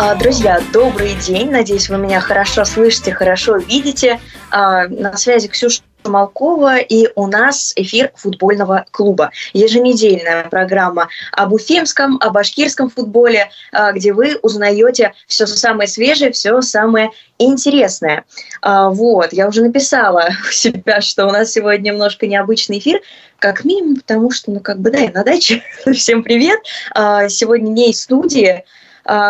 А, друзья, добрый день. Надеюсь, вы меня хорошо слышите, хорошо видите. А, на связи Ксюша Малкова, и у нас эфир футбольного клуба. Еженедельная программа об уфимском, о башкирском футболе, а, где вы узнаете все самое свежее, все самое интересное. Вот, я уже написала у себя, что у нас сегодня немножко необычный эфир, как минимум, потому что, ну, как бы, да, я на даче. Всем привет. Сегодня не из студии,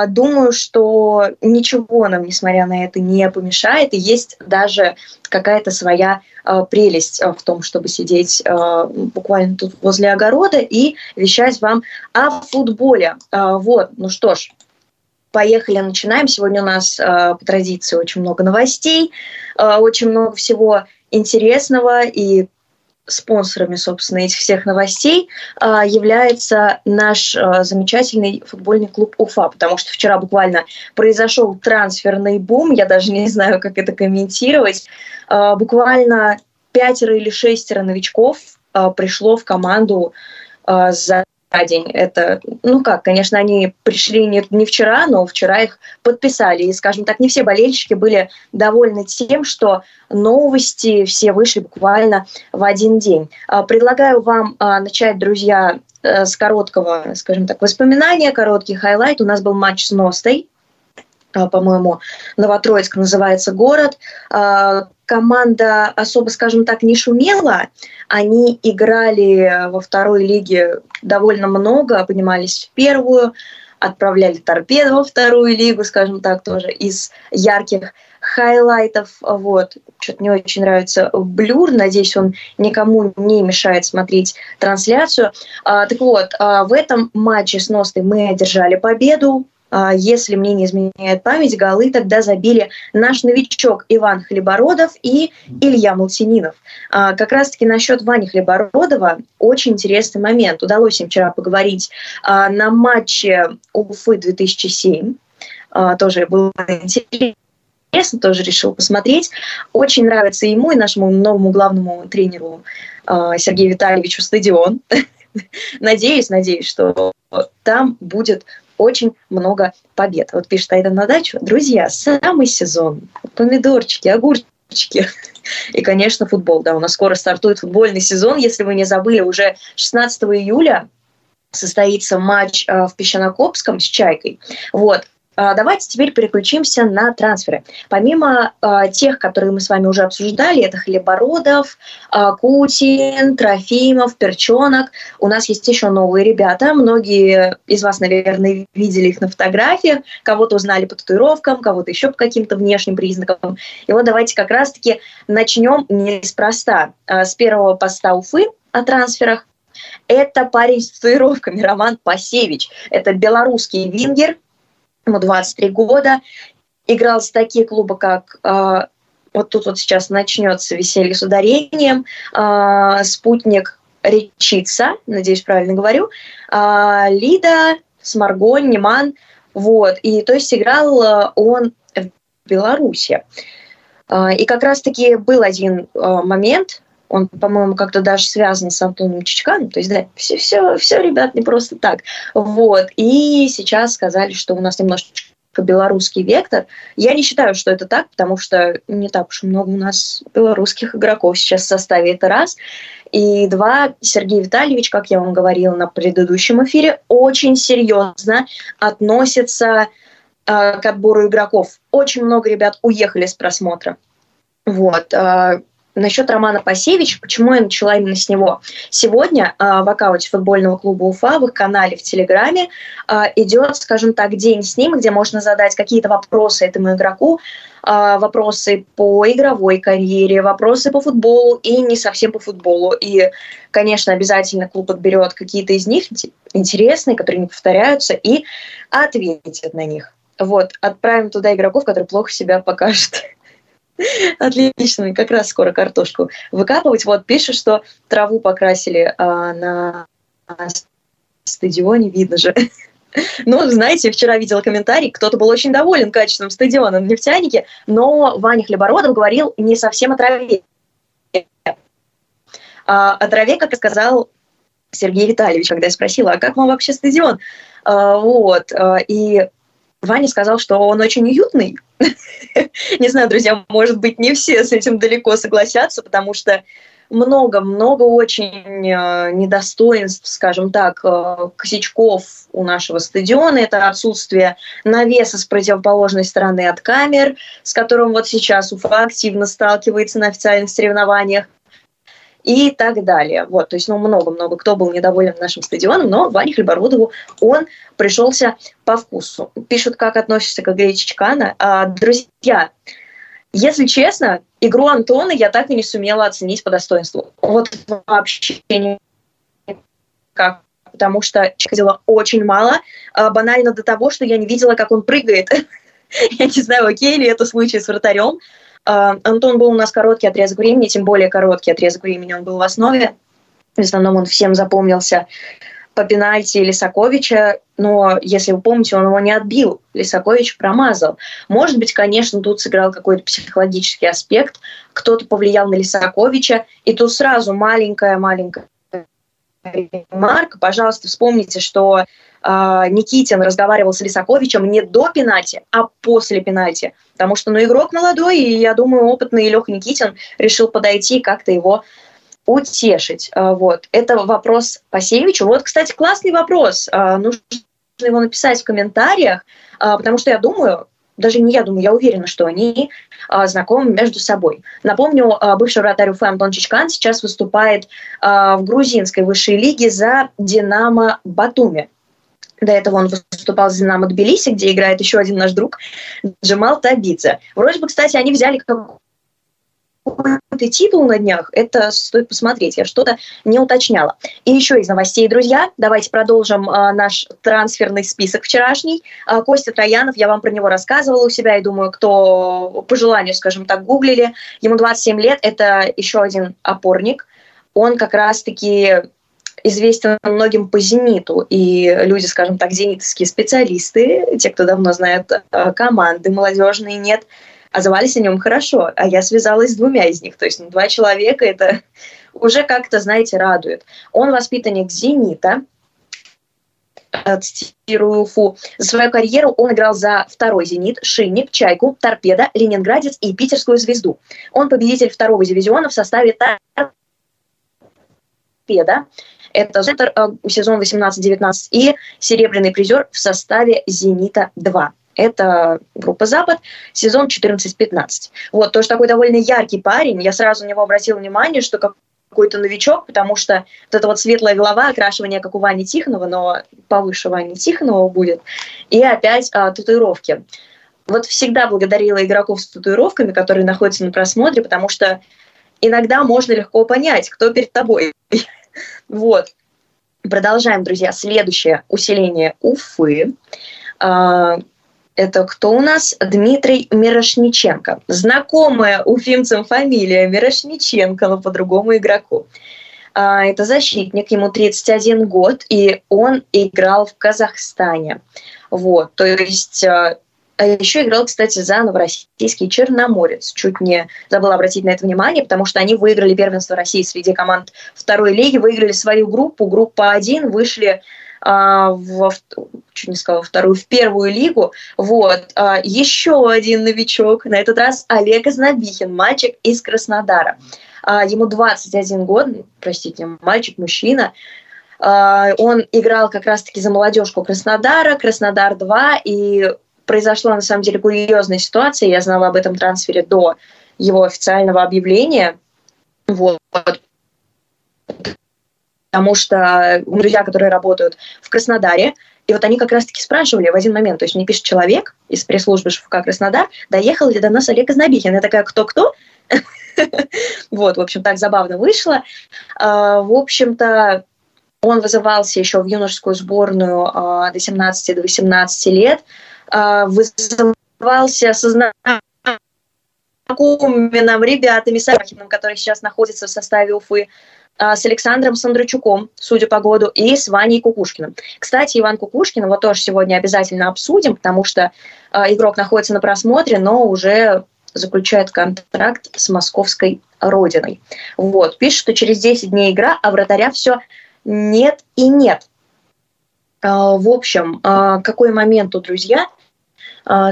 думаю, что ничего нам, несмотря на это, не помешает, и есть даже какая-то своя а, прелесть а, в том, чтобы сидеть буквально тут возле огорода и вещать вам о футболе. Вот, ну что ж, поехали, начинаем. Сегодня у нас по традиции очень много новостей, очень много всего интересного и спонсорами, собственно, этих всех новостей а, является наш а, замечательный футбольный клуб Уфа, потому что вчера буквально произошел трансферный бум, я даже не знаю, как это комментировать. А, буквально пятеро или шестеро новичков пришло в команду за день. Это, ну как, конечно, они пришли не, не вчера, но вчера их подписали. И, скажем так, не все болельщики были довольны тем, что новости все вышли буквально в один день. А, предлагаю вам а, начать, друзья, э, с короткого, скажем так, воспоминания, короткий highlight. У нас был матч с Ностой, а, по-моему, Новотроицк называется город команда особо, скажем так, не шумела. Они играли во второй лиге довольно много, поднимались в первую, отправляли торпеду во вторую лигу, скажем так, тоже из ярких highlight ов. Вот. Что-то мне очень нравится blur. Надеюсь, он никому не мешает смотреть трансляцию. А, так вот, а, в этом матче с Ностой мы одержали победу. А, если мне не изменяет память, голы тогда забили наш новичок Иван Хлебородов и Илья Мултининов. А, как раз-таки насчет Вани Хлебородова очень интересный момент. Удалось им вчера поговорить а, на матче Уфы 2007. Тоже было интересно, тоже решил посмотреть. Очень нравится ему и нашему новому главному тренеру Сергею Витальевичу стадион. Надеюсь, надеюсь, что там будет очень много побед. Вот пишет Айда на дачу. Друзья, самый сезон. Помидорчики, огурчики. И, конечно, футбол. Да, у нас скоро стартует футбольный сезон. Если вы не забыли, уже 16 июля состоится матч э, в Песчанокопском с Чайкой. Вот. А, давайте теперь переключимся на трансферы. Помимо э, тех, которые мы с вами уже обсуждали, это Хлебородов, э, Кутин, Трофимов, Перчонок, у нас есть еще новые ребята. Многие из вас, наверное, видели их на фотографиях, кого-то узнали по татуировкам, кого-то еще по каким-то внешним признакам. И вот давайте как раз-таки начнем неспроста. Э, с первого поста Уфы о трансферах. Это парень с татуировками Роман Пасевич. Это белорусский вингер, ему 23 года, играл с такие клубы, как э, вот тут вот сейчас начнется веселье с ударением, э, спутник Речица, надеюсь, правильно говорю, э, Лида, Смаргон, Неман, вот, и то есть играл он в Беларуси. И как раз-таки был один момент, он, по-моему, как-то даже связан с Антоном Чичканом. То есть, да, все, все, все, ребят, не просто так. Вот. И сейчас сказали, что у нас немножечко белорусский вектор. Я не считаю, что это так, потому что не так уж много у нас белорусских игроков сейчас в составе, это раз. И два, Сергей Витальевич, как я вам говорила на предыдущем эфире, очень серьезно относится э, к отбору игроков. Очень много ребят уехали с просмотра. Вот. Э, Насчет Романа Пасевича, почему я начала именно с него? Сегодня э, в аккаунте футбольного клуба Уфа в их канале в Телеграме э, идет, скажем так, день с ним, где можно задать какие-то вопросы этому игроку, э, вопросы по игровой карьере, вопросы по футболу и не совсем по футболу. И, конечно, обязательно клуб отберет какие-то из них интересные, которые не повторяются, и ответит на них. Вот, отправим туда игроков, которые плохо себя покажут. Отлично, как раз скоро картошку выкапывать. Вот пишет, что траву покрасили а, на стадионе, видно же. Ну, знаете, вчера видела комментарий, кто-то был очень доволен качеством стадиона в нефтянике, но Ваня Хлебородов говорил не совсем о траве. А, о траве, как сказал Сергей Витальевич, когда я спросила, а как вам вообще стадион? А, вот, а, и Ваня сказал, что он очень уютный. Не знаю, друзья, может быть, не все с этим далеко согласятся, потому что много-много очень э, недостоинств, скажем так, э, косячков у нашего стадиона. Это отсутствие навеса с противоположной стороны от камер, с которым вот сейчас Уфа активно сталкивается на официальных соревнованиях и так далее. Вот, то есть, ну, много-много кто был недоволен нашим стадионом, но Ване Хлебородову он пришелся по вкусу. Пишут, как относишься к игре Чичкана. А, друзья, если честно, игру Антона я так и не сумела оценить по достоинству. Вот вообще никак. Потому что видела очень мало, а, банально до того, что я не видела, как он прыгает. я не знаю, окей ли это случай с вратарем, Антон был у нас короткий отрезок времени, тем более короткий отрезок времени он был в основе. В основном он всем запомнился по пенальти Лисаковича, но, если вы помните, он его не отбил. Лисакович промазал. Может быть, конечно, тут сыграл какой-то психологический аспект, кто-то повлиял на Лисаковича, и тут сразу маленькая-маленькая ремарка. Пожалуйста, вспомните, что э, Никитин разговаривал с Лисаковичем не до пенальти, а после пенальти. Потому что, ну, игрок молодой, и, я думаю, опытный Леха Никитин решил подойти и как-то его утешить. Э, вот. Это вопрос Пасевичу. Вот, кстати, классный вопрос. Э, нужно его написать в комментариях, э, потому что я думаю, даже не я думаю, я уверена, что они а, знакомы между собой. Напомню, а, бывший вратарь Уфы Антон Чичкан сейчас выступает а, в грузинской высшей лиге за «Динамо Батуми». До этого он выступал за «Динамо Тбилиси», где играет еще один наш друг Джамал Табидзе. Вроде бы, кстати, они взяли какой-то титул на днях, это стоит посмотреть, я что-то не уточняла. И еще из новостей, друзья, давайте продолжим а, наш трансферный список вчерашний. А, Костя Троянов, я вам про него рассказывала у себя, и думаю, кто по желанию, скажем так, гуглили, ему 27 лет, это еще один опорник. Он как раз-таки известен многим по «Зениту», и люди, скажем так, зенитовские специалисты, те, кто давно знает э, команды молодежные, нет, отзывались о нем хорошо, а я связалась с двумя из них, то есть ну, два человека, это уже как-то, знаете, радует. Он воспитанник «Зенита», цитирую Уфу, за свою карьеру он играл за второй «Зенит», «Шинник», «Чайку», «Торпедо», «Ленинградец» и «Питерскую звезду». Он победитель второго дивизиона в составе «Торпедо», это центр э, сезон 18-19 и серебряный призер в составе «Зенита-2». Это группа «Запад», сезон 14-15. Вот, тоже такой довольно яркий парень. Я сразу на него обратила внимание, что как какой-то новичок, потому что вот эта вот светлая голова, окрашивание, как у Вани Тихонова, но повыше Вани Тихонова будет. И опять а, татуировки. Вот всегда благодарила игроков с татуировками, которые находятся на просмотре, потому что иногда можно легко понять, кто перед тобой. Вот. Продолжаем, друзья. Следующее усиление Уфы. Это кто у нас? Дмитрий Мирошниченко. Знакомая уфимцам фамилия Мирошниченко, но по-другому игроку. А, это защитник, ему 31 год, и он играл в Казахстане. Вот, то есть а, а еще играл, кстати, за новороссийский Черноморец. Чуть не забыла обратить на это внимание, потому что они выиграли первенство России среди команд второй лиги, выиграли свою группу, группа 1, вышли а, в, чуть не сказала вторую, в первую лигу. Вот. А, еще один новичок, на этот раз Олег Изнобихин, мальчик из Краснодара. А, ему 21 год, простите, мальчик, мужчина. Он играл как раз-таки за молодежку Краснодара, Краснодар 2, и произошла на самом деле курьезная ситуация. Я знала об этом трансфере до его официального объявления. Вот потому что друзья, которые работают в Краснодаре, и вот они как раз-таки спрашивали в один момент, то есть мне пишет человек из пресс-службы ШФК Краснодар, доехал ли до нас Олег Изнобихин? Я такая, кто-кто? Вот, в общем, так забавно вышло. А, в общем-то, он вызывался еще в юношескую сборную а, до 17 до 18 лет, а, вызывался со знакомыми нам ребятами, Сарахиным, который сейчас находится в составе Уфы, с Александром Сандрачуком, судя по году, и с Ваней Кукушкиным. Кстати, Иван Кукушкин его тоже сегодня обязательно обсудим, потому что э, игрок находится на просмотре, но уже заключает контракт с московской родиной. Вот. Пишет, что через 10 дней игра, а вратаря все нет и нет. Э, в общем, какой момент тут, друзья?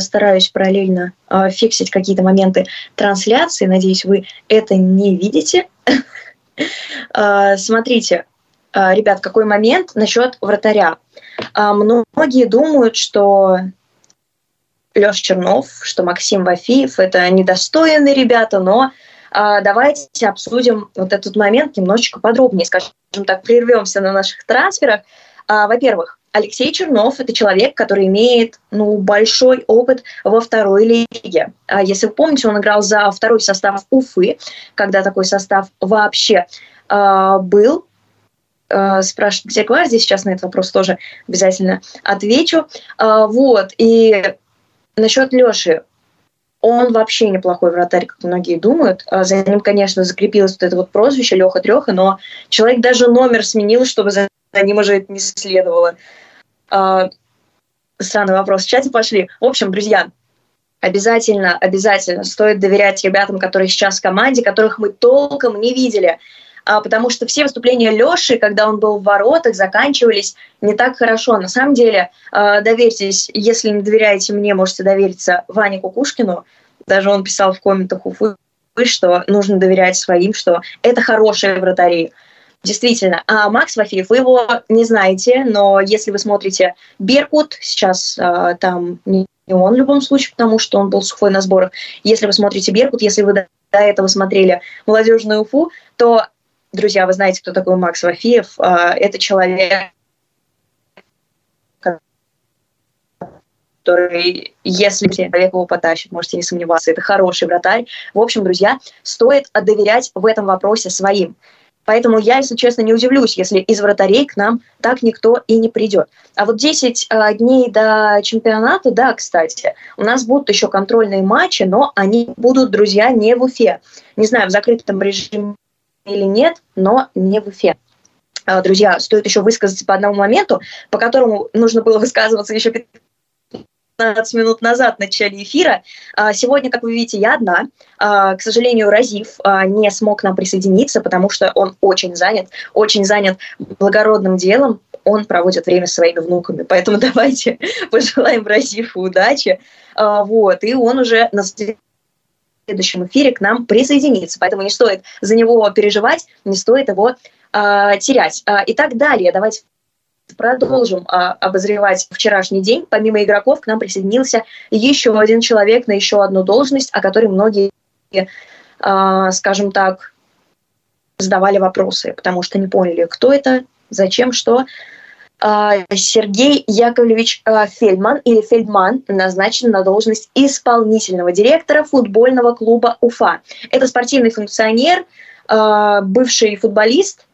стараюсь параллельно фиксить какие-то моменты трансляции. Надеюсь, вы это не видите. Смотрите, ребят, какой момент насчет вратаря. Многие думают, что Леша Чернов, что Максим Вафиев – это недостойные ребята, но а, давайте обсудим вот этот момент немножечко подробнее, скажем так, прервемся на наших трансферах. А, во-первых, Алексей Чернов – это человек, который имеет ну, большой опыт во второй лиге. А, если вы помните, он играл за второй состав Уфы, когда такой состав вообще а, был. А, спрашивают, где гвардия, сейчас на этот вопрос тоже обязательно отвечу. А, вот, и насчет Леши, он вообще неплохой вратарь, как многие думают. За ним, конечно, закрепилось вот это вот прозвище Леха Треха, но человек даже номер сменил, чтобы за ним уже это не следовало. А, странный вопрос. В чате пошли. В общем, друзья, обязательно, обязательно стоит доверять ребятам, которые сейчас в команде, которых мы толком не видели. А, потому что все выступления Леши, когда он был в воротах, заканчивались не так хорошо. На самом деле, а, доверьтесь, если не доверяете мне, можете довериться Ване Кукушкину. Даже он писал в комментах Уфы, что нужно доверять своим, что это хорошие вратари. Действительно. А Макс Вафиев, вы его не знаете, но если вы смотрите Беркут, сейчас э, там не он в любом случае, потому что он был сухой на сборах. Если вы смотрите Беркут, если вы до этого смотрели молодежную Уфу, то Друзья, вы знаете, кто такой Макс Вафиев. А, это человек, который, если человек его потащит, можете не сомневаться, это хороший вратарь. В общем, друзья, стоит доверять в этом вопросе своим. Поэтому я, если честно, не удивлюсь, если из вратарей к нам так никто и не придет. А вот 10 а, дней до чемпионата, да, кстати, у нас будут еще контрольные матчи, но они будут, друзья, не в Уфе. Не знаю, в закрытом режиме или нет, но не в Уфе. А, друзья, стоит еще высказаться по одному моменту, по которому нужно было высказываться еще 15 минут назад в начале эфира. А, сегодня, как вы видите, я одна. А, к сожалению, Разив не смог нам присоединиться, потому что он очень занят, очень занят благородным делом. Он проводит время со своими внуками. Поэтому давайте пожелаем Разифу удачи. Вот. И он уже на следующем эфире к нам присоединится. Поэтому не стоит за него переживать, не стоит его терять. Э, и так далее. Давайте продолжим э, обозревать вчерашний день. Помимо игроков к нам присоединился еще один человек на еще одну должность, о которой многие, э, скажем так, задавали вопросы, потому что не поняли, кто это, зачем, что. А, Сергей Яковлевич а, Фельдман или Фельдман назначен на должность исполнительного директора футбольного клуба Уфа. Это спортивный функционер, а, бывший футболист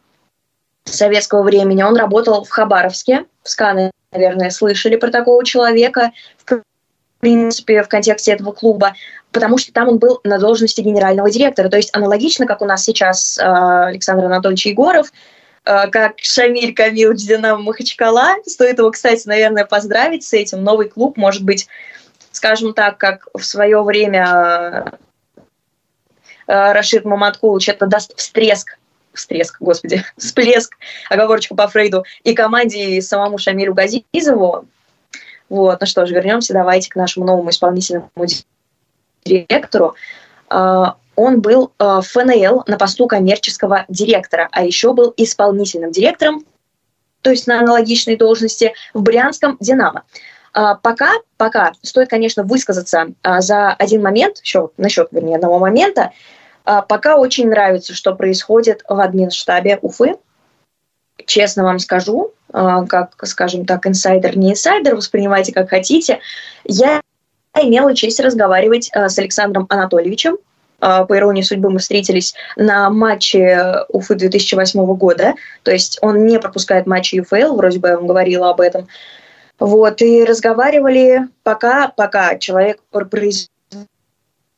советского времени. Он работал в Хабаровске. В СКА, наверное, слышали про такого человека. В принципе, в контексте этого клуба, потому что там он был на должности генерального директора. То есть аналогично, как у нас сейчас Александр Анатольевич Егоров – Э, как Шамиль Камил Динамо Махачкала. Стоит его, кстати, наверное, поздравить с этим. Новый клуб, может быть, скажем так, как в свое время э, Рашид Маматкулович это даст встреск встреск, господи, всплеск, оговорочка по Фрейду, и команде, и самому Шамилю Газизову. Вот, ну что ж, вернемся давайте к нашему новому исполнительному директору. Э, он был э, в ФНЛ на посту коммерческого директора, а еще был исполнительным директором, то есть на аналогичной должности в Брянском «Динамо». А, пока, пока стоит, конечно, высказаться а, за один момент, еще насчет, вернее, одного момента. А, пока очень нравится, что происходит в админштабе Уфы. Честно вам скажу, а, как, скажем так, инсайдер, не инсайдер, воспринимайте как хотите. Я имела честь разговаривать а, с Александром Анатольевичем, по иронии судьбы, мы встретились на матче Уфы 2008 года. То есть он не пропускает матчи ЮФЛ, вроде бы я вам говорила об этом. Вот, и разговаривали, пока, пока человек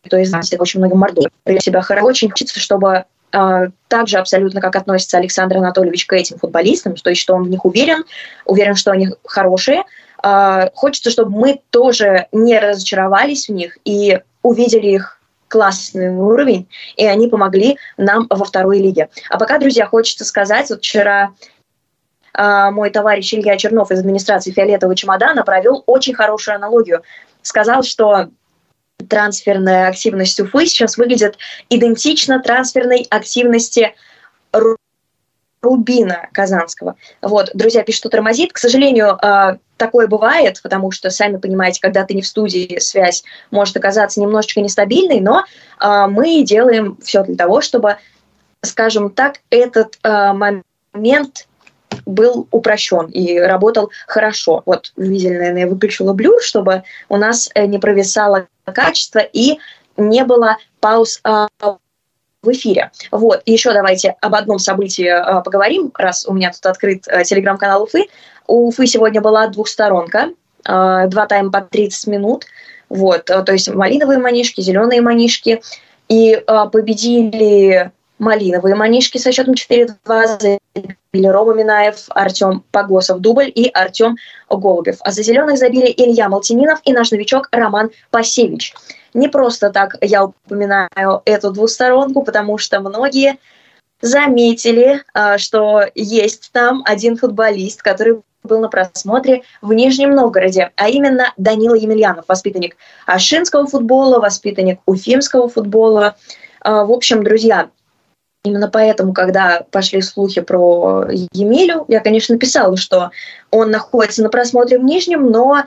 то есть очень много мордов, себя хорошо. Очень хочется, чтобы а, так же абсолютно, как относится Александр Анатольевич к этим футболистам, то есть что он в них уверен, уверен, что они хорошие. А, хочется, чтобы мы тоже не разочаровались в них и увидели их классный уровень, и они помогли нам во второй лиге. А пока, друзья, хочется сказать, вот вчера э, мой товарищ Илья Чернов из администрации «Фиолетового чемодана» провел очень хорошую аналогию. сказал, что трансферная активность Уфы сейчас выглядит идентично трансферной активности Рубина Казанского. Вот, друзья пишут, что тормозит. К сожалению, а, такое бывает, потому что, сами понимаете, когда ты не в студии, связь может оказаться немножечко нестабильной, но а, мы делаем все для того, чтобы, скажем так, этот а, момент был упрощен и работал хорошо. Вот видели, наверное, я выключила блюр, чтобы у нас э, не провисало качество и не было пауз в эфире. Вот. Еще давайте об одном событии э, поговорим, раз у меня тут открыт э, телеграм-канал Уфы. У Уфы сегодня была двухсторонка, э, два тайма по 30 минут. Вот. Э, то есть малиновые манишки, зеленые манишки. И э, победили малиновые манишки со счетом 4-2 забили Рома Минаев, Артем Погосов дубль и Артем Голубев. А за зеленых забили Илья Малтининов и наш новичок Роман Пасевич. Не просто так я упоминаю эту двусторонку, потому что многие заметили, а, что есть там один футболист, который был на просмотре в Нижнем Новгороде, а именно Данила Емельянов, воспитанник Ашинского футбола, воспитанник Уфимского футбола. А, в общем, друзья, Именно поэтому, когда пошли слухи про Емелю, я, конечно, писала, что он находится на просмотре в Нижнем, но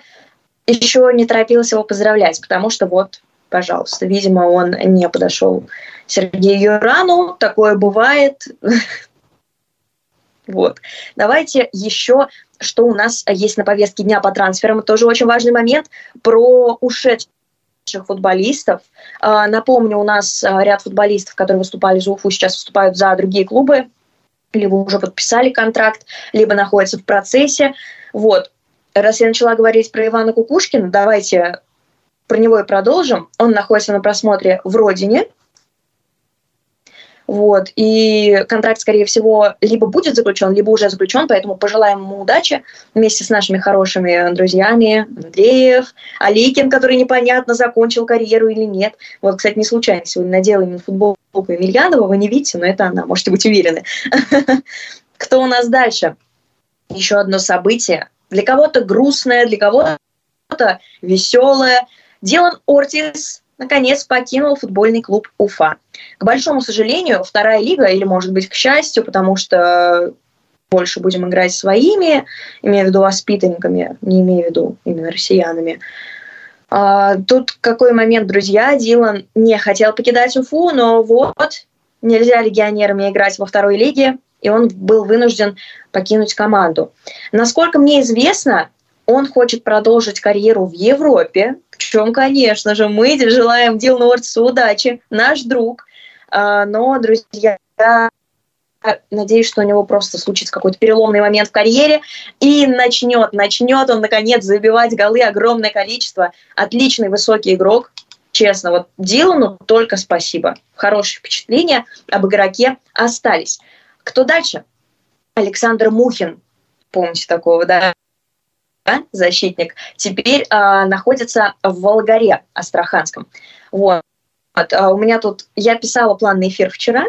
еще не торопилась его поздравлять, потому что вот, пожалуйста, видимо, он не подошел Сергею Юрану, такое бывает. Вот. Давайте еще, что у нас есть на повестке дня по трансферам, тоже очень важный момент, про ушедших наших футболистов. А, напомню, у нас а, ряд футболистов, которые выступали за Уфу, сейчас выступают за другие клубы, либо уже подписали контракт, либо находятся в процессе. Вот. Раз я начала говорить про Ивана Кукушкина, давайте про него и продолжим. Он находится на просмотре в «Родине», вот. И контракт, скорее всего, либо будет заключен, либо уже заключен, поэтому пожелаем ему удачи вместе с нашими хорошими друзьями Андреев, Аликин, который непонятно, закончил карьеру или нет. Вот, кстати, не случайно сегодня надела именно футболку Емельянова, вы не видите, но это она, можете быть уверены. Кто у нас дальше? Еще одно событие. Для кого-то грустное, для кого-то веселое. Дилан Ортис наконец покинул футбольный клуб Уфа. К большому сожалению, вторая лига, или, может быть, к счастью, потому что больше будем играть своими, имея в виду воспитанниками, не имея в виду именно россиянами. А, тут какой момент, друзья, Дилан не хотел покидать Уфу, но вот нельзя легионерами играть во второй лиге, и он был вынужден покинуть команду. Насколько мне известно, он хочет продолжить карьеру в Европе, в чем, конечно же, мы желаем Дилну Ортису удачи, наш друг. А, но, друзья, надеюсь, что у него просто случится какой-то переломный момент в карьере, и начнет, начнет он, наконец, забивать голы огромное количество. Отличный высокий игрок, честно, вот Дилану только спасибо. Хорошие впечатления об игроке остались. Кто дальше? Александр Мухин. Помните такого, да? Защитник, теперь э, находится в Волгаре Астраханском. Вот. Вот, а у меня тут, я писала план на эфир вчера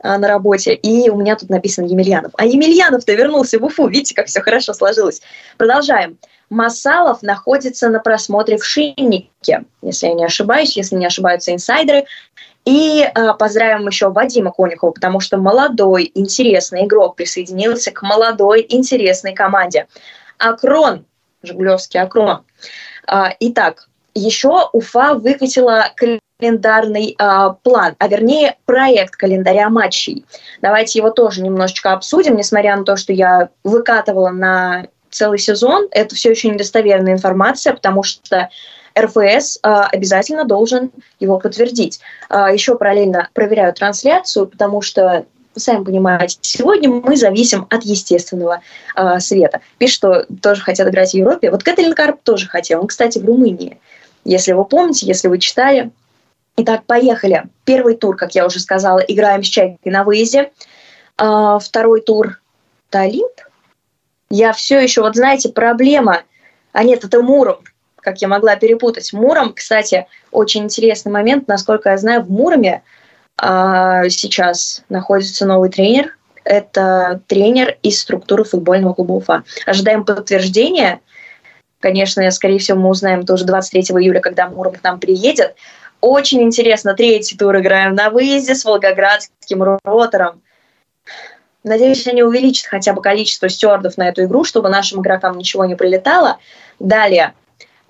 а, на работе, и у меня тут написан Емельянов. А Емельянов-то вернулся в Уфу, видите, как все хорошо сложилось. Продолжаем. Масалов находится на просмотре в Шиннике, если я не ошибаюсь, если не ошибаются инсайдеры. И э, поздравим еще Вадима Конюхова, потому что молодой, интересный игрок присоединился к молодой, интересной команде. Акрон Жигулевский Акрон. А, итак, еще Уфа выкатила календарный а, план, а вернее проект календаря матчей. Давайте его тоже немножечко обсудим, несмотря на то, что я выкатывала на целый сезон, это все еще недостоверная информация, потому что РФС э, обязательно должен его подтвердить. Э, еще параллельно проверяю трансляцию, потому что сами понимаете, сегодня мы зависим от естественного э, света. Пишет, что тоже хотят играть в Европе. Вот Кэтлин Карп тоже хотел. Он, кстати, в Румынии. Если вы помните, если вы читали. Итак, поехали. Первый тур, как я уже сказала, играем с Чайкой на выезде. Э, второй тур Талип. Я все еще, вот знаете, проблема. А нет, это Муром как я могла перепутать. Муром, кстати, очень интересный момент. Насколько я знаю, в Муроме а сейчас находится новый тренер. Это тренер из структуры футбольного клуба Уфа. Ожидаем подтверждения. Конечно, скорее всего, мы узнаем тоже 23 июля, когда Муром к нам приедет. Очень интересно. Третий тур играем на выезде с волгоградским ротором. Надеюсь, они увеличат хотя бы количество стюардов на эту игру, чтобы нашим игрокам ничего не прилетало. Далее.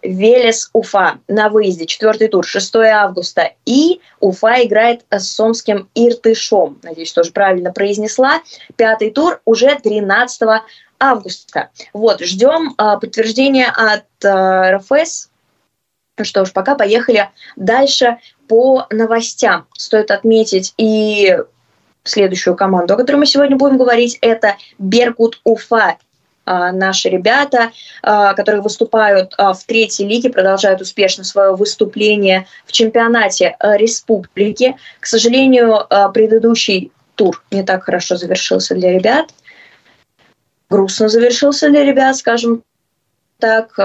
Велес Уфа на выезде, четвертый тур, 6 августа. И Уфа играет с Сомским Иртышом. Надеюсь, тоже правильно произнесла. Пятый тур уже 13 августа. Вот, ждем э, подтверждения от э, РФС. Ну что ж, пока поехали дальше по новостям. Стоит отметить и следующую команду, о которой мы сегодня будем говорить, это Беркут Уфа. А, наши ребята, а, которые выступают а, в третьей лиге, продолжают успешно свое выступление в чемпионате республики. К сожалению, предыдущий тур не так хорошо завершился для ребят. Грустно завершился для ребят, скажем так.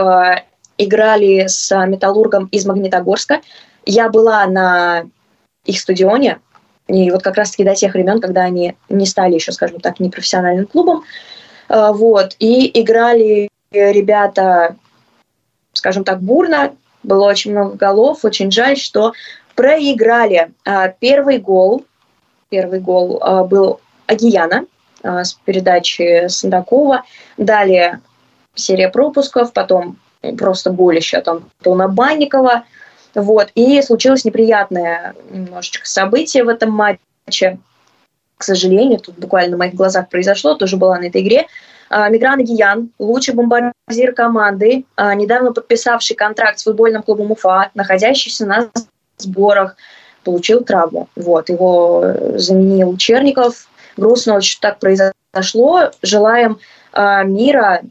Играли с Металлургом из Магнитогорска. Я была на их стадионе, и вот как раз-таки до тех времен, когда они не стали еще, скажем так, непрофессиональным клубом, э, вот, и играли ребята, скажем так, бурно, было очень много голов, очень жаль, что проиграли. А, первый гол, первый гол а, был Агияна а, с передачи Сандакова, далее серия пропусков, потом просто голище там Тона Банникова, вот. И случилось неприятное немножечко событие в этом матче. К сожалению, тут буквально на моих глазах произошло, тоже была на этой игре. А, Мигран Гиян, лучший бомбардир команды, а, недавно подписавший контракт с футбольным клубом Уфа, находящийся на сборах, получил травму. Вот, его заменил Черников. Грустно очень так произошло. Желаем э, мира,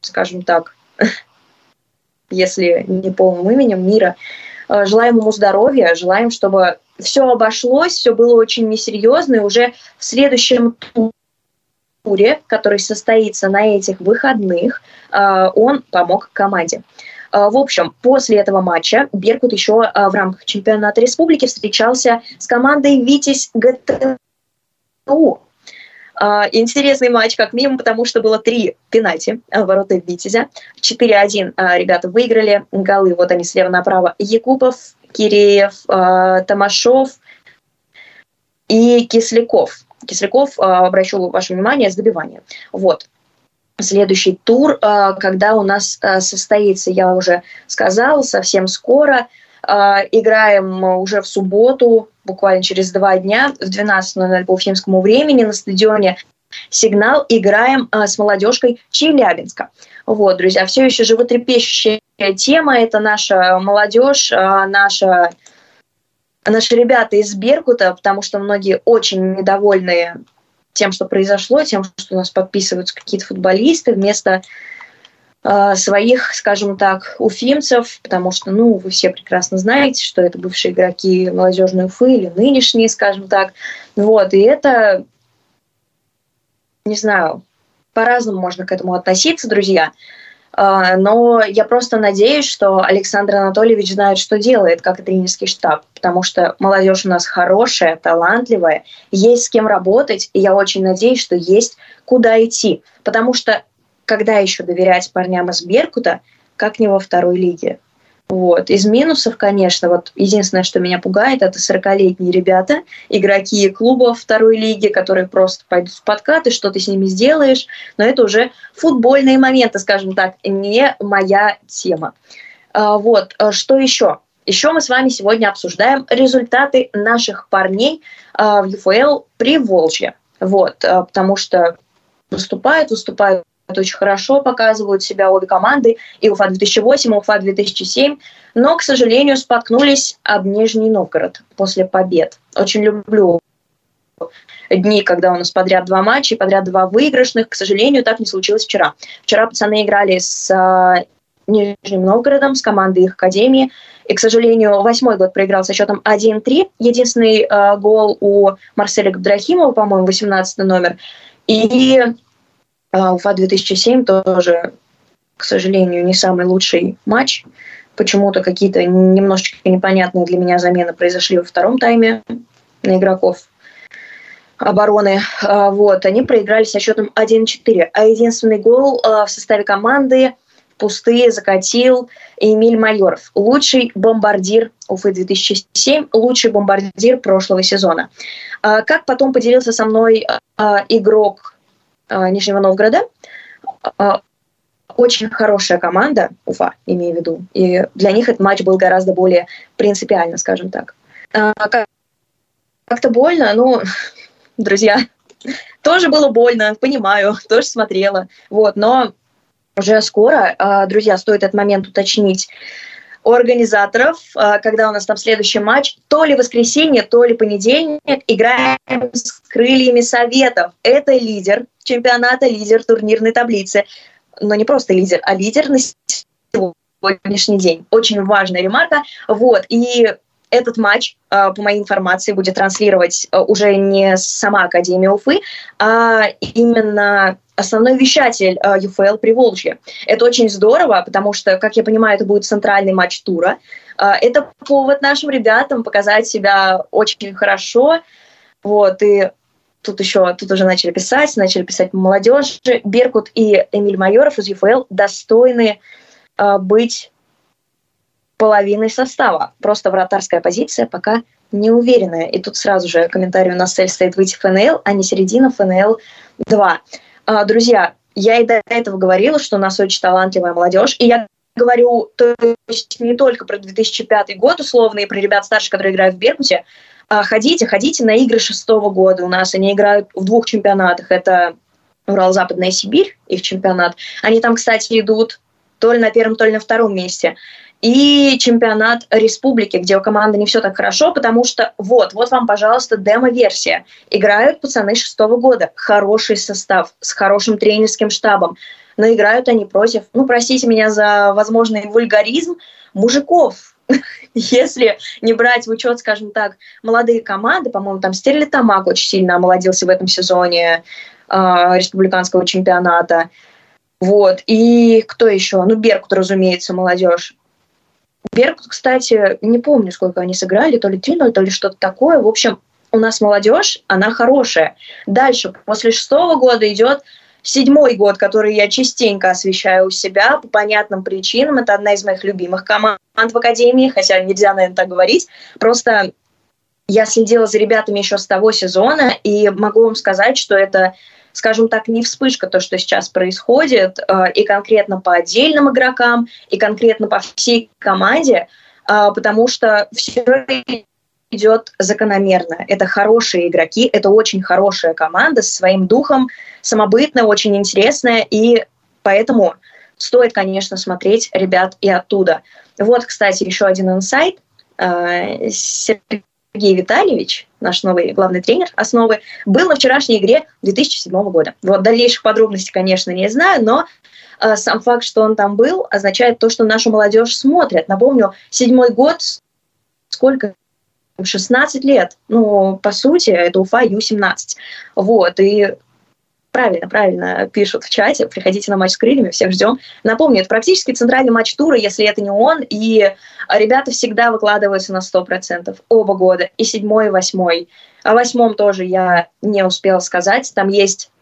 скажем так, если не полным именем, мира. Э, желаем ему здоровья, желаем, чтобы все обошлось, все было очень несерьезно, и уже в следующем туре, который состоится на этих выходных, э, он помог команде. Э, в общем, после этого матча Беркут еще в рамках чемпионата республики встречался с командой «Витязь ГТУ». А, интересный матч, как минимум, потому что было три пенальти в ворота Витязя. 4-1 а, ребята выиграли. Голы, вот они слева направо. Якупов, Киреев, а, Тамашов и Кисляков. Кисляков, обращу ваше внимание, с добиванием. Вот. Следующий тур, когда у нас состоится, я уже сказала, совсем скоро. Играем уже в субботу, буквально через два дня в 12.00 по уфимскому времени на стадионе «Сигнал» играем а, с молодежкой Челябинска. Вот, друзья, все еще животрепещущая тема – это наша молодежь, а, наша, наши ребята из Беркута, потому что многие очень недовольны тем, что произошло, тем, что у нас подписываются какие-то футболисты вместо своих, скажем так, уфимцев, потому что, ну, вы все прекрасно знаете, что это бывшие игроки молодежной Уфы или нынешние, скажем так. Вот, и это, не знаю, по-разному можно к этому относиться, друзья. Э, но я просто надеюсь, что Александр Анатольевич знает, что делает, как и тренерский штаб, потому что молодежь у нас хорошая, талантливая, есть с кем работать, и я очень надеюсь, что есть куда идти, потому что когда еще доверять парням из Беркута, как не во второй лиге. Вот. Из минусов, конечно, вот единственное, что меня пугает, это 40-летние ребята, игроки клубов второй лиги, которые просто пойдут в подкат, и что ты с ними сделаешь. Но это уже футбольные моменты, скажем так, не моя тема. А, вот. А что еще? Еще мы с вами сегодня обсуждаем результаты наших парней а, в ЮФЛ при Волжье. Вот. Потому что выступают, выступают очень хорошо показывают себя обе команды, и Уфа-2008, и Уфа-2007, но, к сожалению, споткнулись об Нижний Новгород после побед. Очень люблю дни, когда у нас подряд два матча, подряд два выигрышных. К сожалению, так не случилось вчера. Вчера пацаны играли с э, Нижним Новгородом, с командой их академии. И, к сожалению, восьмой год проиграл со счетом 1-3. Единственный э, гол у Марселя Габдрахимова, по-моему, 18 номер. И а Уфа 2007 тоже, к сожалению, не самый лучший матч. Почему-то какие-то немножечко непонятные для меня замены произошли во втором тайме на игроков обороны. А, вот, они проиграли со счетом 1-4. А единственный гол а, в составе команды пустые закатил Эмиль Майоров. Лучший бомбардир Уфы 2007, лучший бомбардир прошлого сезона. А, как потом поделился со мной игрок Нижнего Новгорода, очень хорошая команда, Уфа, имею в виду, и для них этот матч был гораздо более принципиально, скажем так. Как-то больно, ну, друзья, тоже было больно, понимаю, тоже смотрела, вот, но уже скоро, друзья, стоит этот момент уточнить, у организаторов, а, когда у нас там следующий матч, то ли воскресенье, то ли понедельник, играем с крыльями советов. Это лидер чемпионата, лидер турнирной таблицы. Но не просто лидер, а лидер на сегодняшний день. Очень важная ремарка. Вот. И этот матч, а, по моей информации, будет транслировать а, уже не сама Академия Уфы, а именно основной вещатель ЮФЛ Приволжье. Это очень здорово, потому что, как я понимаю, это будет центральный матч тура. Uh, это повод нашим ребятам показать себя очень хорошо. Вот, и тут еще, тут уже начали писать, начали писать молодежи. Беркут и Эмиль Майоров из ЮФЛ достойны uh, быть половиной состава. Просто вратарская позиция пока не уверенная. И тут сразу же комментарий у нас цель стоит выйти в ФНЛ, а не середина ФНЛ 2. А, друзья, я и до этого говорила, что у нас очень талантливая молодежь, и я говорю то есть не только про 2005 год условно и про ребят старше, которые играют в Беркуте, а ходите, ходите на игры шестого года у нас, они играют в двух чемпионатах, это Урал-Западная Сибирь, их чемпионат. Они там, кстати, идут то ли на первом, то ли на втором месте и чемпионат республики, где у команды не все так хорошо, потому что вот, вот вам, пожалуйста, демо-версия. Играют пацаны шестого года, хороший состав, с хорошим тренерским штабом, но играют они против, ну, простите меня за возможный вульгаризм, мужиков. Если не брать в учет, скажем так, молодые команды, по-моему, там Стерлитамак очень сильно омолодился в этом сезоне э, республиканского чемпионата. Вот. И кто еще? Ну, Беркут, разумеется, молодежь. Беркут, кстати, не помню, сколько они сыграли, то ли 3-0, то ли что-то такое. В общем, у нас молодежь, она хорошая. Дальше, после шестого года идет седьмой год, который я частенько освещаю у себя по понятным причинам. Это одна из моих любимых команд в Академии, хотя нельзя, наверное, так говорить. Просто я следила за ребятами еще с того сезона, и могу вам сказать, что это скажем так, не вспышка то, что сейчас происходит, э, и конкретно по отдельным игрокам, и конкретно по всей команде, э, потому что все идет закономерно. Это хорошие игроки, это очень хорошая команда со своим духом, самобытная, очень интересная, и поэтому стоит, конечно, смотреть ребят и оттуда. Вот, кстати, еще один инсайт. Э, Сергей Сергей Витальевич, наш новый главный тренер основы, был на вчерашней игре 2007 года. Вот дальнейших подробностей, конечно, не знаю, но э, сам факт, что он там был, означает то, что нашу молодежь смотрят. Напомню, седьмой год, сколько 16 лет. Ну, по сути, это Уфа Ю-17. Вот, и правильно, правильно пишут в чате. Приходите на матч с крыльями, всех ждем. Напомню, это практически центральный матч тура, если это не он. И ребята всегда выкладываются на 100%. Оба года. И седьмой, и восьмой. О восьмом тоже я не успела сказать. Там есть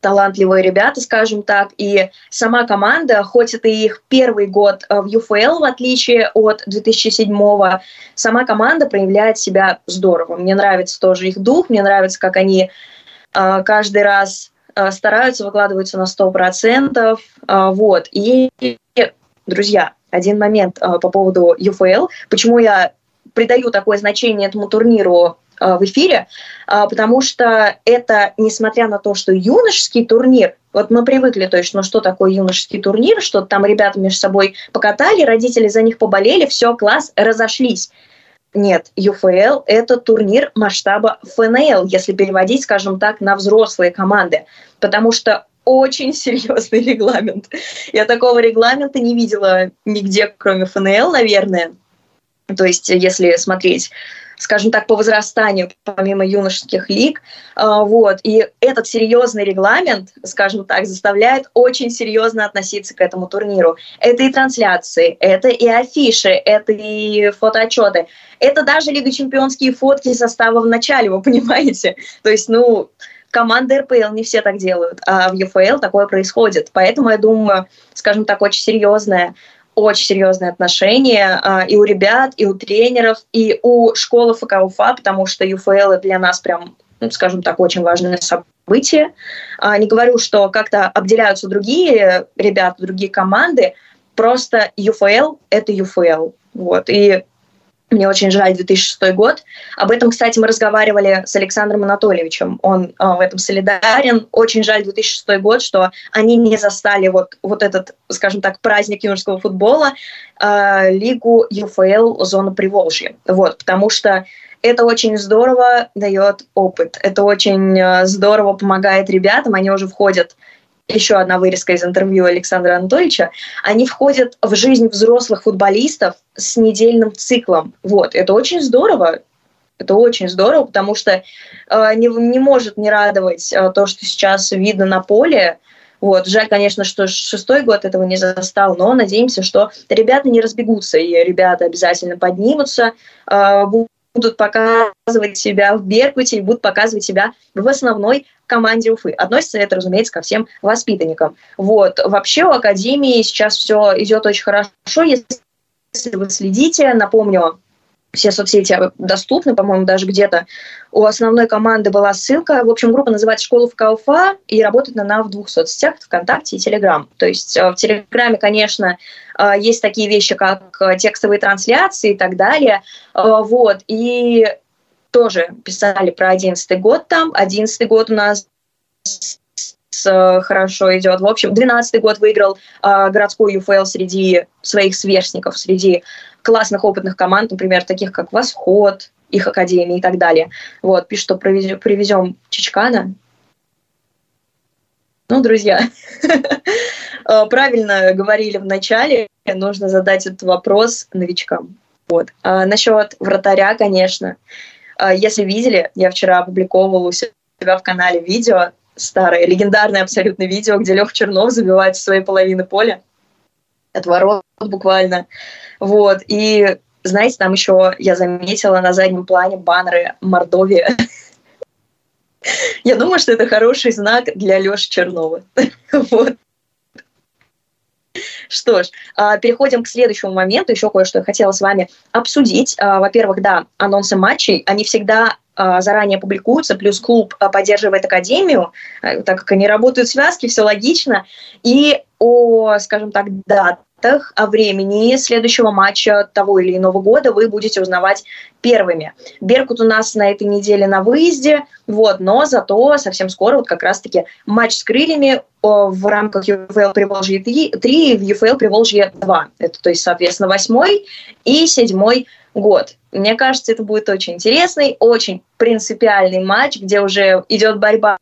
талантливые ребята, скажем так, и сама команда, хоть это их первый год э, в ЮФЛ, в отличие от 2007-го, сама команда проявляет себя здорово. Мне нравится тоже их дух, мне нравится, как они э, каждый раз стараются, выкладываются на 100%. Э, вот. И, друзья, один момент э, по поводу ЮФЛ. Почему я придаю такое значение этому турниру в эфире, потому что это, несмотря на то, что юношеский турнир, вот мы привыкли, то есть, ну что такое юношеский турнир, что там ребята между собой покатали, родители за них поболели, все, класс, разошлись. Нет, ЮФЛ – это турнир масштаба ФНЛ, если переводить, скажем так, на взрослые команды, потому что очень серьезный регламент. Я такого регламента не видела нигде, кроме ФНЛ, наверное. То есть, если смотреть скажем так, по возрастанию, помимо юношеских лиг. А, вот. И этот серьезный регламент, скажем так, заставляет очень серьезно относиться к этому турниру. Это и трансляции, это и афиши, это и фотоотчеты. Это даже Лига чемпионские фотки состава в начале, вы понимаете? То есть, ну, команды РПЛ не все так делают, а в ЮФЛ такое происходит. Поэтому, я думаю, скажем так, очень серьезное очень серьезные отношения а, и у ребят, и у тренеров, и у школы ФК Уфа, потому что ЮФЛ для нас прям, ну, скажем так, очень важное событие. А, не говорю, что как-то обделяются другие ребята, другие команды, просто ЮФЛ — это ЮФЛ. Вот. И мне очень жаль 2006 год. Об этом, кстати, мы разговаривали с Александром Анатольевичем. Он э, в этом солидарен. Очень жаль 2006 год, что они не застали вот, вот этот, скажем так, праздник юношеского футбола, э, лигу ЮФЛ «Зона Приволжья». Вот, потому что это очень здорово дает опыт. Это очень э, здорово помогает ребятам. Они уже входят еще одна вырезка из интервью Александра Анатольевича, они входят в жизнь взрослых футболистов с недельным циклом. Вот, это очень здорово. Это очень здорово, потому что э, не, не может не радовать э, то, что сейчас видно на поле. Вот. Жаль, конечно, что шестой год этого не застал, но надеемся, что ребята не разбегутся, и ребята обязательно поднимутся, э, будут показывать себя в Беркуте и будут показывать себя в основной команде Уфы. Относится это, разумеется, ко всем воспитанникам. Вот. Вообще у Академии сейчас все идет очень хорошо. Если вы следите, напомню, все соцсети доступны, по-моему, даже где-то у основной команды была ссылка. В общем, группа называется «Школа ФК Уфа» и работает она в двух соцсетях, ВКонтакте и Телеграм. То есть э, в Телеграме, конечно, э, есть такие вещи, как э, текстовые трансляции и так далее. Вот. И тоже писали про одиннадцатый год там. Одиннадцатый год у нас хорошо идет. В общем, 12 год выиграл э, городскую ЮФЛ среди своих сверстников, среди классных опытных команд, например, таких как «Восход», их академии и так далее. Вот, пишут, что привезем, привезем Чичкана. Ну, друзья, правильно говорили в начале, нужно задать этот вопрос новичкам. Вот. А насчет вратаря, конечно, а, если видели, я вчера опубликовывала у себя в канале видео, старое, легендарное абсолютно видео, где Лех Чернов забивает своей половины поля от ворот буквально. Вот. И, знаете, там еще я заметила на заднем плане баннеры Мордовия. Я думаю, что это хороший знак для Леши Чернова. Вот. Что ж, а, переходим к следующему моменту. Еще кое-что я хотела с вами обсудить. А, во-первых, да, анонсы матчей, они всегда заранее публикуются, плюс клуб поддерживает академию, так как они работают в связке, все логично. И о, скажем так, дат датах, о времени следующего матча того или иного года вы будете узнавать первыми. Беркут у нас на этой неделе на выезде, вот, но зато совсем скоро вот как раз-таки матч с крыльями в рамках UFL Приволжье 3, 3 в UFL Приволжье 2. Это, то есть, соответственно, восьмой и седьмой год. Мне кажется, это будет очень интересный, очень принципиальный матч, где уже идет борьба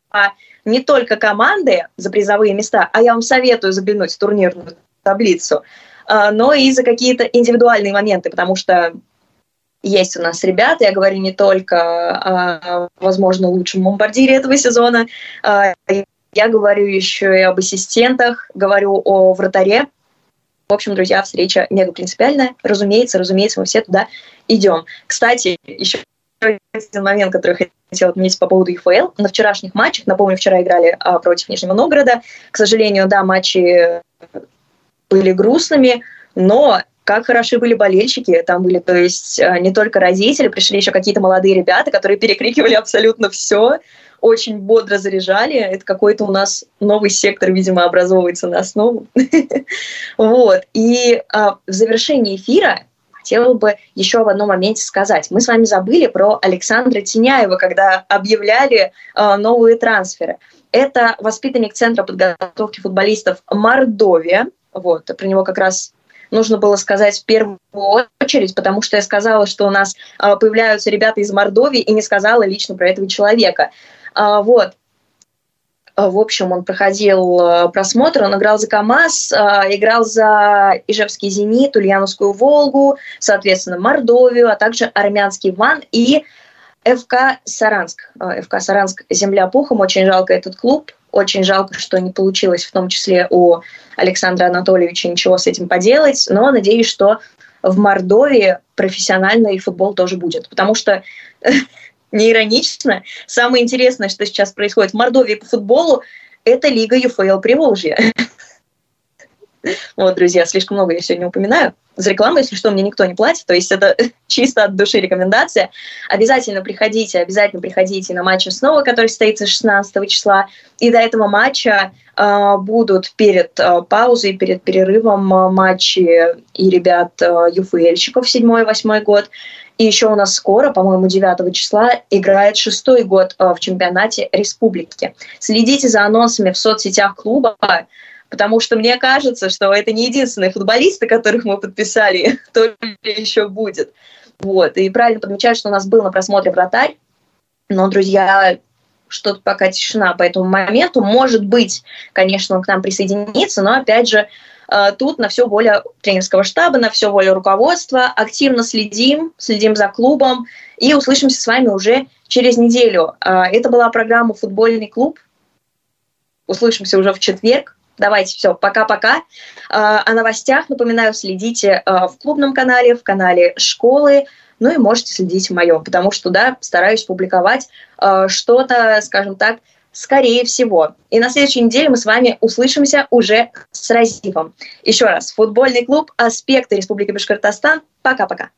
не только команды за призовые места, а я вам советую заглянуть в турнирную таблицу, а, но и за какие-то индивидуальные моменты, потому что есть у нас ребята, я говорю не только о, возможно, лучшем бомбардире этого сезона, а, я говорю еще и об ассистентах, говорю о вратаре. В общем, друзья, встреча мега принципиальная. Разумеется, разумеется, мы все туда идем. Кстати, еще один момент, который я хотела отметить по поводу ИФЛ. На вчерашних матчах, напомню, вчера играли а, против Нижнего Новгорода. К сожалению, да, матчи были грустными, но как хороши были болельщики, там были, то есть э, не только родители, пришли еще какие-то молодые ребята, которые перекрикивали абсолютно все, очень бодро заряжали. Это какой-то у нас новый сектор, видимо, образовывается на основу. Вот. И а, в завершении эфира хотела бы еще об одном моменте сказать. Мы с вами забыли про Александра Тиняева, когда объявляли а, новые трансферы. Это воспитанник Центра подготовки футболистов Мордовия, вот, про него как раз нужно было сказать в первую очередь, потому что я сказала, что у нас а, появляются ребята из Мордовии, и не сказала лично про этого человека. А, вот. А, в общем, он проходил просмотр, он играл за КАМАЗ, играл за Ижевский «Зенит», Ульяновскую «Волгу», соответственно, Мордовию, а также армянский «Ван» и ФК «Саранск». ФК «Саранск» земля пухом, очень жалко этот клуб, очень жалко, что не получилось в том числе у Александра Анатольевича ничего с этим поделать, но надеюсь, что в Мордовии профессиональный футбол тоже будет. Потому что не иронично. Самое интересное, что сейчас происходит в Мордовии по футболу, это Лига ЮФЛ Приволжья. Вот, друзья, слишком много я сегодня упоминаю. За рекламу, если что, мне никто не платит, то есть это чисто от души рекомендация. Обязательно приходите, обязательно приходите на матч снова, который состоится 16 числа. И до этого матча э, будут перед э, паузой, перед перерывом э, матчи и ребят э, ЮФЛьщиков 7-8 год. И еще у нас скоро, по-моему, 9 числа играет шестой год в чемпионате республики. Следите за анонсами в соцсетях клуба потому что мне кажется, что это не единственные футболисты, которых мы подписали, кто еще будет. Вот. И правильно подмечаю, что у нас был на просмотре вратарь, но, друзья, что-то пока тишина по этому моменту. Может быть, конечно, он к нам присоединится, но, опять же, э, тут на все воля тренерского штаба, на все воля руководства. Активно следим, следим за клубом и услышимся с вами уже через неделю. Э, это была программа «Футбольный клуб». Услышимся уже в четверг. Давайте, все, пока-пока. А, о новостях, напоминаю, следите а, в клубном канале, в канале школы, ну и можете следить в моем, потому что, да, стараюсь публиковать а, что-то, скажем так, скорее всего. И на следующей неделе мы с вами услышимся уже с Разивом. Еще раз, футбольный клуб «Аспекты Республики Башкортостан». Пока-пока.